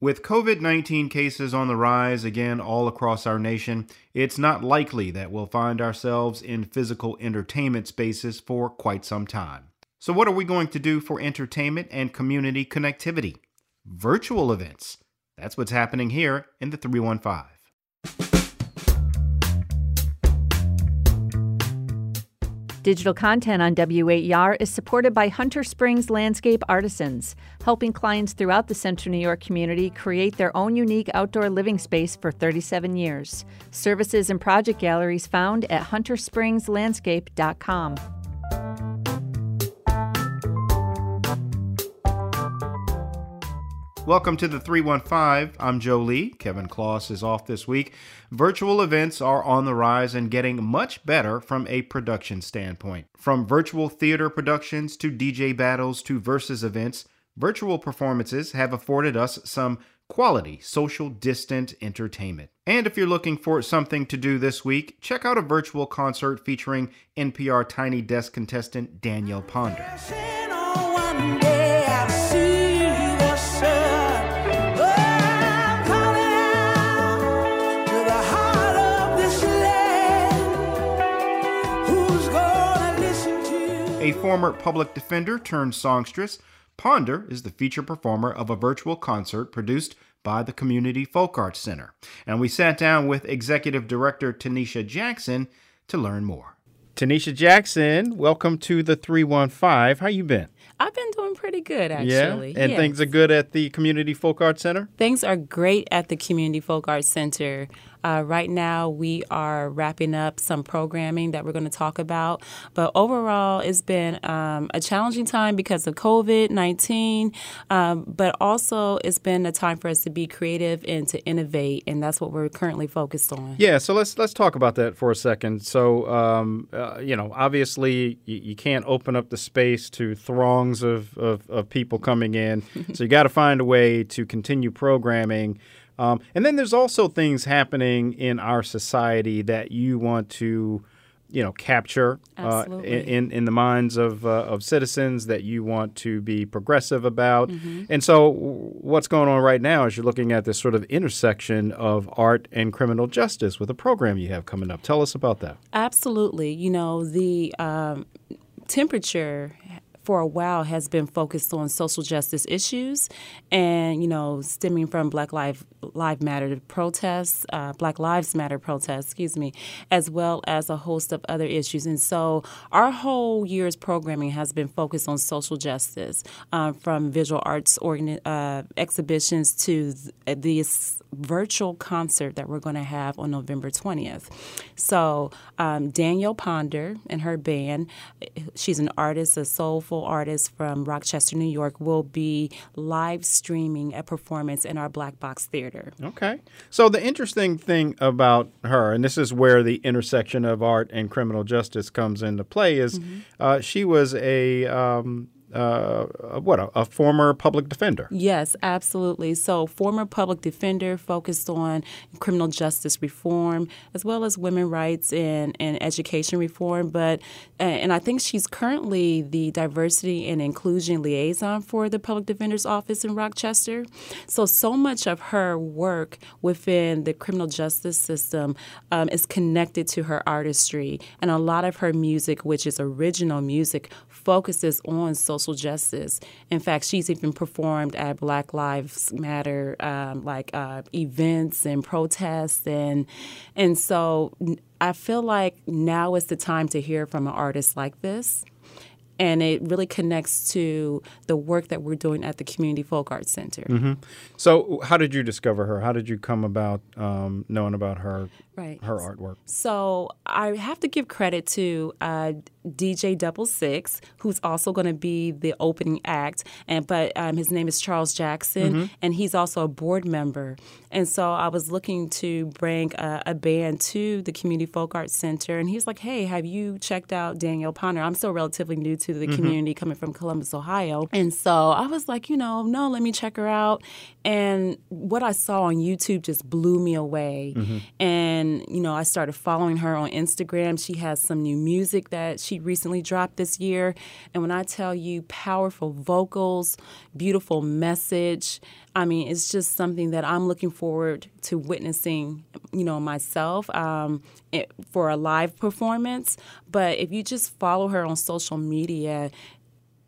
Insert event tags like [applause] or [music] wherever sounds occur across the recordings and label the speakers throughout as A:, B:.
A: With COVID 19 cases on the rise again all across our nation, it's not likely that we'll find ourselves in physical entertainment spaces for quite some time. So, what are we going to do for entertainment and community connectivity? Virtual events. That's what's happening here in the 315.
B: Digital content on WAER is supported by Hunter Springs Landscape Artisans, helping clients throughout the Central New York community create their own unique outdoor living space for 37 years. Services and project galleries found at hunterspringslandscape.com.
A: Welcome to the 315. I'm Joe Lee. Kevin Kloss is off this week. Virtual events are on the rise and getting much better from a production standpoint. From virtual theater productions to DJ battles to versus events, virtual performances have afforded us some quality social distant entertainment. And if you're looking for something to do this week, check out a virtual concert featuring NPR Tiny Desk contestant Danielle Ponder. A former public defender turned songstress, Ponder is the feature performer of a virtual concert produced by the Community Folk Arts Center. And we sat down with Executive Director Tanisha Jackson to learn more. Tanisha Jackson, welcome to the 315. How you been?
C: I've been doing pretty good, actually.
A: Yeah, and yes. things are good at the Community Folk Arts Center?
C: Things are great at the Community Folk Arts Center. Uh, right now, we are wrapping up some programming that we're going to talk about. But overall, it's been um, a challenging time because of COVID 19, um, but also it's been a time for us to be creative and to innovate, and that's what we're currently focused on.
A: Yeah, so let's let's talk about that for a second. So, um, uh, you know, obviously, you, you, can't open up the space to throngs of, of, of people coming in, [laughs] so you got to find a way to continue programming. Um, and then there's also things happening in our society that you want to, you know, capture uh, in in the minds of uh, of citizens that you want to be progressive about. Mm-hmm. And so, what's going on right now is you're looking at this sort of intersection of art and criminal justice with a program you have coming up. Tell us about that.
C: Absolutely. You know, the um, temperature for a while has been focused on social justice issues and, you know, stemming from Black Lives Live Matter protests, uh, Black Lives Matter protests, excuse me, as well as a host of other issues. And so our whole year's programming has been focused on social justice, uh, from visual arts organi- uh, exhibitions to th- this virtual concert that we're going to have on November 20th. So um, Danielle Ponder and her band, she's an artist, a soulful artist from Rochester, New York, will be live streaming a performance in our Black Box Theater.
A: Okay. So the interesting thing about her, and this is where the intersection of art and criminal justice comes into play, is mm-hmm. uh, she was a um, uh, what a, a, former public defender.
C: Yes, absolutely. So, former public defender focused on criminal justice reform as well as women rights and, and education reform. But and I think she's currently the diversity and inclusion liaison for the public defender's office in Rochester. So, so much of her work within the criminal justice system um, is connected to her artistry, and a lot of her music, which is original music, focuses on social justice. In fact, she's even performed at Black Lives Matter um, like uh, events and protests, and and so I feel like now is the time to hear from an artist like this and it really connects to the work that we're doing at the Community Folk Arts Center.
A: Mm-hmm. So, how did you discover her? How did you come about um, knowing about her right. her artwork?
C: So, I have to give credit to uh, DJ Double Six, who's also going to be the opening act, and but um, his name is Charles Jackson, mm-hmm. and he's also a board member. And so, I was looking to bring a, a band to the Community Folk Arts Center, and he's like, "Hey, have you checked out Danielle Ponder? I'm still relatively new to the mm-hmm. community coming from Columbus, Ohio. And so I was like, you know, no, let me check her out. And what I saw on YouTube just blew me away. Mm-hmm. And, you know, I started following her on Instagram. She has some new music that she recently dropped this year. And when I tell you powerful vocals, beautiful message, I mean, it's just something that I'm looking forward to witnessing, you know, myself um, it, for a live performance. But if you just follow her on social media,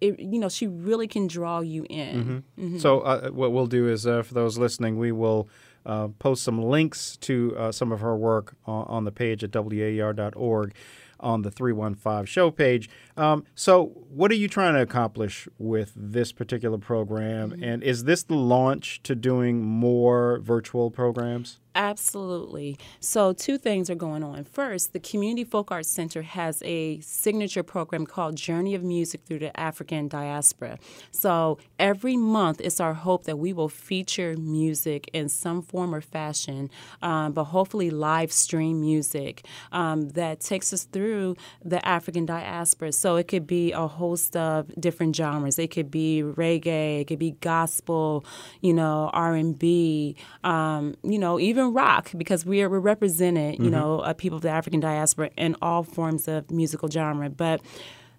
C: it, you know, she really can draw you in.
A: Mm-hmm. Mm-hmm. So uh, what we'll do is, uh, for those listening, we will uh, post some links to uh, some of her work on, on the page at waer.org on the 315 show page. Um, so, what are you trying to accomplish with this particular program? Mm-hmm. And is this the launch to doing more virtual programs?
C: Absolutely. So, two things are going on. First, the Community Folk Arts Center has a signature program called Journey of Music through the African Diaspora. So, every month, it's our hope that we will feature music in some form or fashion, um, but hopefully live stream music um, that takes us through the African diaspora. So, it could be a host of different genres. It could be reggae, it could be gospel, you know, R&B, um, you know, even rock because we are we're represented, you mm-hmm. know, uh, people of the African diaspora in all forms of musical genre. But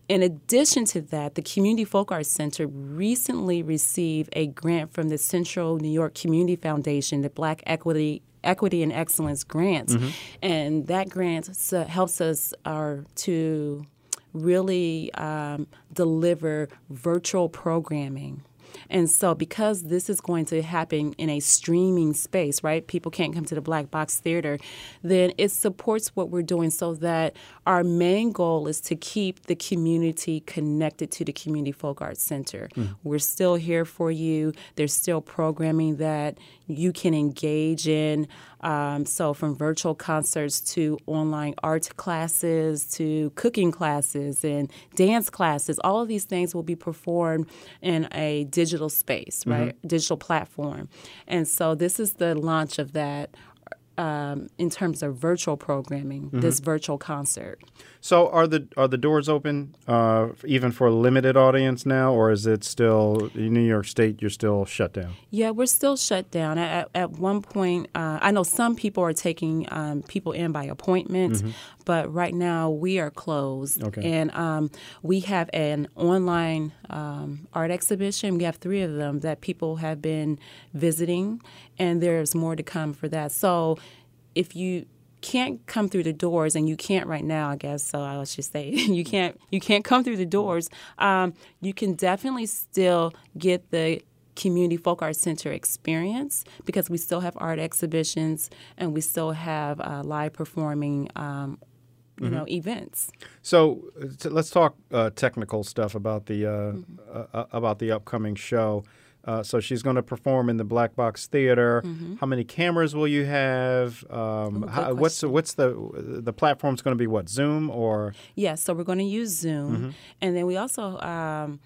C: in addition to that, the Community Folk Arts Center recently received a grant from the Central New York Community Foundation, the Black Equity Equity and Excellence Grants, mm-hmm. and that grant helps us uh, to really um, deliver virtual programming and so, because this is going to happen in a streaming space, right? People can't come to the black box theater, then it supports what we're doing so that our main goal is to keep the community connected to the Community Folk Arts Center. Mm. We're still here for you. There's still programming that you can engage in. Um, so, from virtual concerts to online art classes to cooking classes and dance classes, all of these things will be performed in a digital space, right? Mm-hmm. Digital platform. And so, this is the launch of that um, in terms of virtual programming, mm-hmm. this virtual concert.
A: So are the are the doors open uh, even for a limited audience now, or is it still in New York State? You're still shut down.
C: Yeah, we're still shut down. At, at one point, uh, I know some people are taking um, people in by appointment, mm-hmm. but right now we are closed. Okay. And um, we have an online um, art exhibition. We have three of them that people have been visiting, and there's more to come for that. So if you can't come through the doors and you can't right now i guess so i should say [laughs] you can't you can't come through the doors um, you can definitely still get the community folk art center experience because we still have art exhibitions and we still have uh, live performing um, you mm-hmm. know events
A: so t- let's talk uh, technical stuff about the uh, mm-hmm. Uh, uh, about the upcoming show uh, so she's going to perform in the Black Box Theater. Mm-hmm. How many cameras will you have? Um, how, what's the, what's the the platform's going to be? What Zoom or?
C: Yes, yeah, so we're going to use Zoom, mm-hmm. and then we also. Um,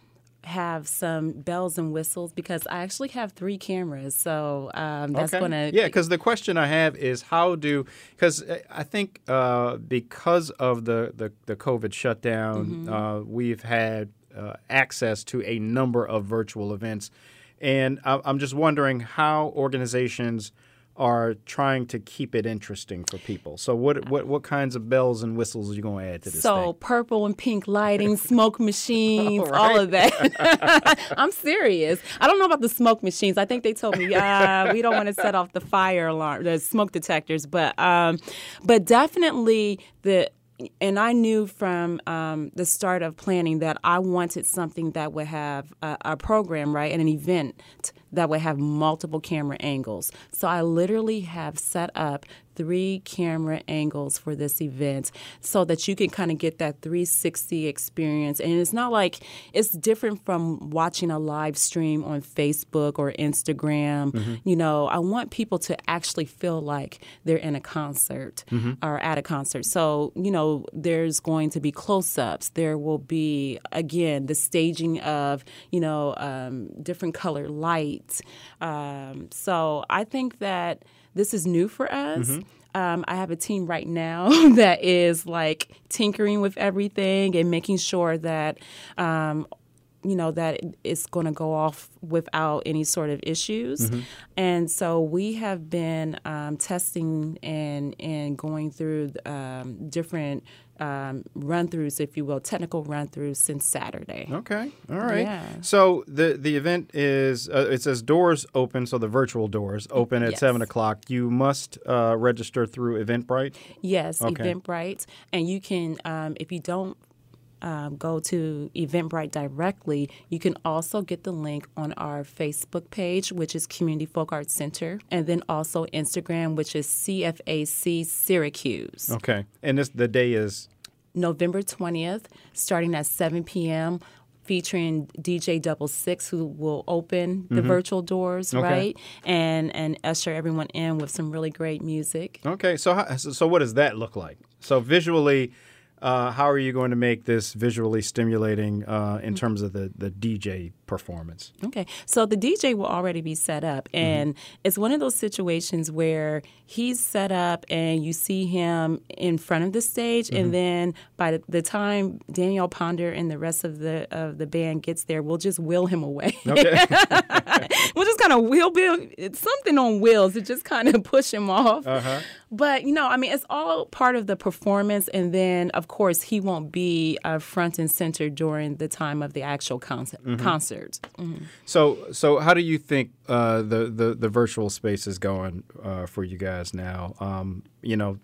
C: have some bells and whistles because I actually have three cameras, so um, that's okay. going to
A: yeah. Because the question I have is how do because I think uh, because of the, the the COVID shutdown, mm-hmm. uh, we've had uh, access to a number of virtual events and I'm just wondering how organizations are trying to keep it interesting for people. So what what what kinds of bells and whistles are you going to add to this?
C: So
A: thing?
C: purple and pink lighting, [laughs] smoke machines, right. all of that. [laughs] I'm serious. I don't know about the smoke machines. I think they told me uh, we don't want to set off the fire alarm, the smoke detectors, but um, but definitely the and I knew from um, the start of planning that I wanted something that would have a, a, program, right, and an event that would have multiple camera angles. So I literally have set up three camera angles for this event so that you can kind of get that 360 experience. And it's not like it's different from watching a live stream on Facebook or Instagram. Mm-hmm. You know, I want people to actually feel like they're in a concert mm-hmm. or at a concert. So, you know, there's going to be close ups. There will be, again, the staging of, you know, um, different color lights. Um, so I think that this is new for us. Mm-hmm. Um, I have a team right now [laughs] that is like tinkering with everything and making sure that um, you know that it's going to go off without any sort of issues mm-hmm. and so we have been um, testing and and going through um, different um, run throughs, if you will, technical run throughs since Saturday.
A: Okay. All right.
C: Yeah.
A: So the the event is uh, it says doors open, so the virtual doors open at
C: Yes.
A: seven o'clock. You must uh, register through Eventbrite.
C: Yes,
A: Okay.
C: Eventbrite. And you can, um, if you don't um, go to Eventbrite directly, you can also get the link on our Facebook page, which is Community Folk Arts Center, and then also Instagram, which is CFAC Syracuse.
A: Okay. And this the day is
C: November 20th, starting at 7 p.m., featuring DJ Double Six, who will open the virtual doors,
A: Mm-hmm. Okay.
C: right? And, and usher everyone in with some really great music.
A: okay. So how, so so what does that look like? So visually. Uh, how are you going to make this visually stimulating uh, in terms of the, the DJ performance?
C: Okay, so the DJ will already be set up, mm-hmm. and it's one of those situations where he's set up, and you see him in front of the stage, and mm-hmm. then by the, time Danielle Ponder and the rest of the of the band gets there, we'll just wheel him away.
A: Okay. [laughs]
C: we'll just kind of wheel it's something on wheels to just kind of [laughs] push him off. Uh-huh. But you know, I mean, it's all part of the performance, and then of course he won't be uh, front and center during the time of the actual concert. Mm-hmm. concert. Mhm.
A: So, so how do you think uh, the, the the virtual space is going uh, for you guys now? Um, you know,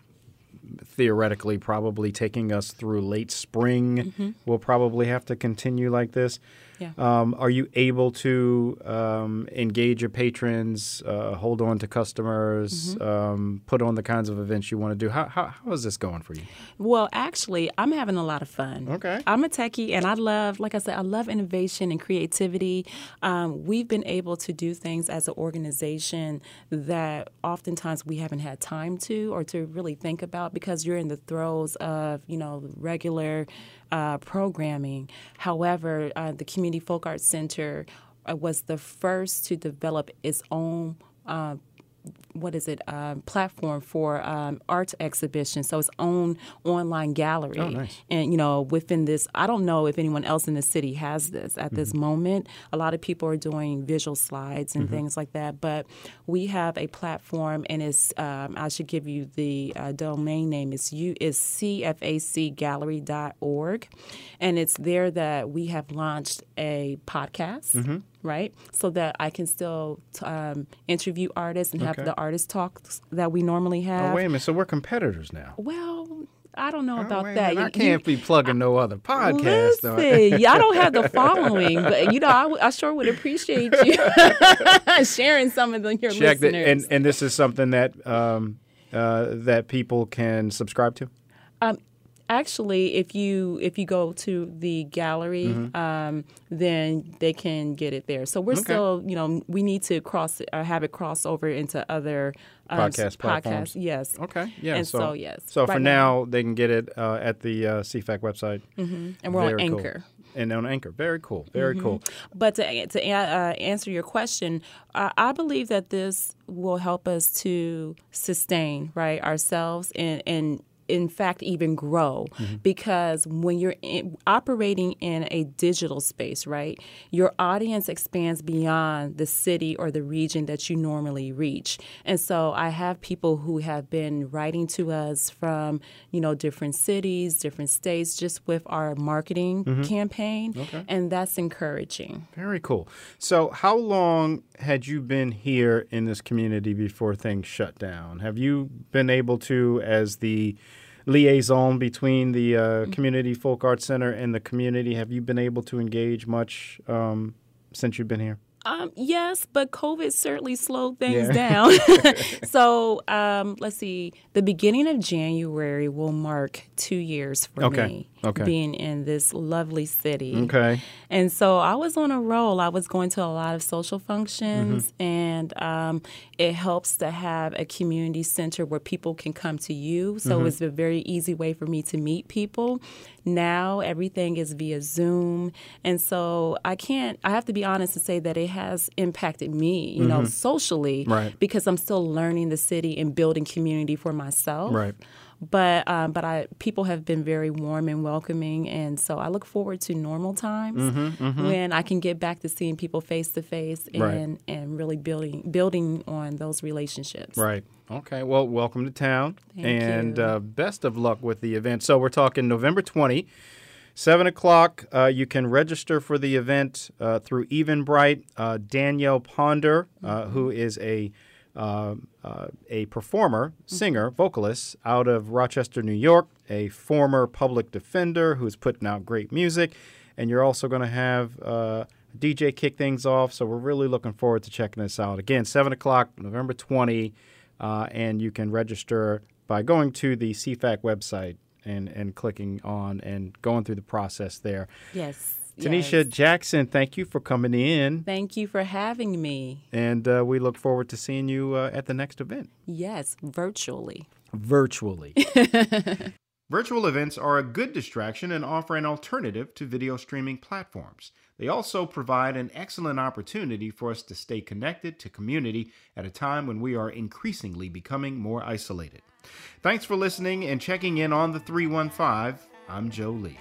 A: theoretically, probably taking us through late spring. We'll probably have to continue like this.
C: Yeah.
A: Um, are you able to um, engage your patrons, uh, hold on to customers, um, put on the kinds of events you want to do? How, how, how is this going for you?
C: Well, actually, I'm having a lot of fun.
A: Okay.
C: I'm a techie, and I love, like I said, I love innovation and creativity. Um, we've been able to do things as an organization that oftentimes we haven't had time to or to really think about because you're in the throes of, you know, regular uh, programming. However, uh, the Community Folk Arts Center uh, was the first to develop its own. Uh, what is it um, platform for um, art exhibition so its own online gallery
A: Oh, nice.
C: and you know within this i don't know if anyone else in the city has this at this
A: Mm-hmm.
C: moment a lot of people are doing visual slides and things like that but we have a platform and it's um, i should give you the uh, domain name it's you is cfacgallery.org and it's there that we have launched a podcast
A: Mm-hmm.
C: Right so that i can still t- um, interview artists and have the artist talks that we normally have
A: Oh, wait a minute. So we're competitors now.
C: well I don't know
A: Oh,
C: about that.
A: minute, I
C: You-
A: can't be plugging no other podcast. though.
C: Listen, y'all don't have the [laughs] following, but you know, I, I sure would appreciate you [laughs] sharing some of the, your
A: Check
C: listeners.
A: and and this is something that um, uh, that people can subscribe to.
C: um, actually, if you if you go to the gallery,
A: Mm-hmm.
C: um, then they can get it there. So we're still, you know, we need to cross uh, have it cross over into other um,
A: Podcast platforms.
C: podcasts. Yes.
A: Okay, yeah.
C: And so, yes,
A: So for
C: right
A: now, they can get it uh, at the uh, CFAC website,
C: And we're on
A: Very cool.
C: Anchor.
A: and on Anchor. Very cool. Very
C: Mm-hmm.
A: cool.
C: But to, to uh, answer your question, uh, I believe that this will help us to sustain right ourselves and and in fact even grow. Mm-hmm. Because when you're in, operating in a digital space right your audience expands beyond the city or the region that you normally reach. And so i have people who have been writing to us from you know different cities different states just with our marketing mm-hmm. campaign and that's encouraging.
A: Very cool. So, how long had you been here in this community before things shut down? Have you been able to, as the liaison between the uh,
C: Mm-hmm.
A: Community Folk Arts Center and the community, have you been able to engage much um, since you've been here?
C: Um, yes, but COVID certainly slowed things
A: Yeah.
C: down. [laughs] [laughs] so um, let's see. The beginning of January will mark two years for
A: Okay,
C: me
A: okay.
C: being in this lovely city.
A: Okay.
C: And so I was on a roll. I was going to a lot of social functions,
A: Mm-hmm.
C: and um, it helps to have a community center where people can come to you.
A: Mm-hmm.
C: So it's a very easy way for me to meet people. Now everything is via Zoom, and so I can't. I have to be honest and say that it has impacted me, you know, socially,
A: Mm-hmm. Right.
C: because I'm still learning the city and building community for myself.
A: Right.
C: But um, but I people have been very warm and welcoming, and so I look forward to normal times
A: Mm-hmm,
C: when I can get back to seeing people face to face
A: Right.
C: and and really building building on those relationships.
A: Right. Okay. Well, welcome to town,
C: Thank
A: and. Uh, best of luck with the event. So we're talking November twenty. Seven o'clock. Uh, you can register for the event uh, through Eventbrite. Uh, Danielle Ponder, uh, who is a uh, uh, a performer, singer, vocalist out of Rochester, New York, a former public defender who's putting out great music, and you're also going to have uh, DJ kick things off. So we're really looking forward to checking this out. Again, seven o'clock, November twenty, uh, and you can register by going to the CFAC website and and clicking on and going through the process there.
C: Yes.
A: Tanisha
C: yes.
A: Jackson, thank you for coming in,
C: Thank you for having me.
A: and uh, we look forward to seeing you uh, at the next event
C: Yes, virtually.
A: virtually. [laughs] Virtual events are a good distraction and offer an alternative to video streaming platforms. They also provide an excellent opportunity for us to stay connected to community at a time when we are increasingly becoming more isolated. Thanks for listening and checking in on the 315. I'm Joe Lee.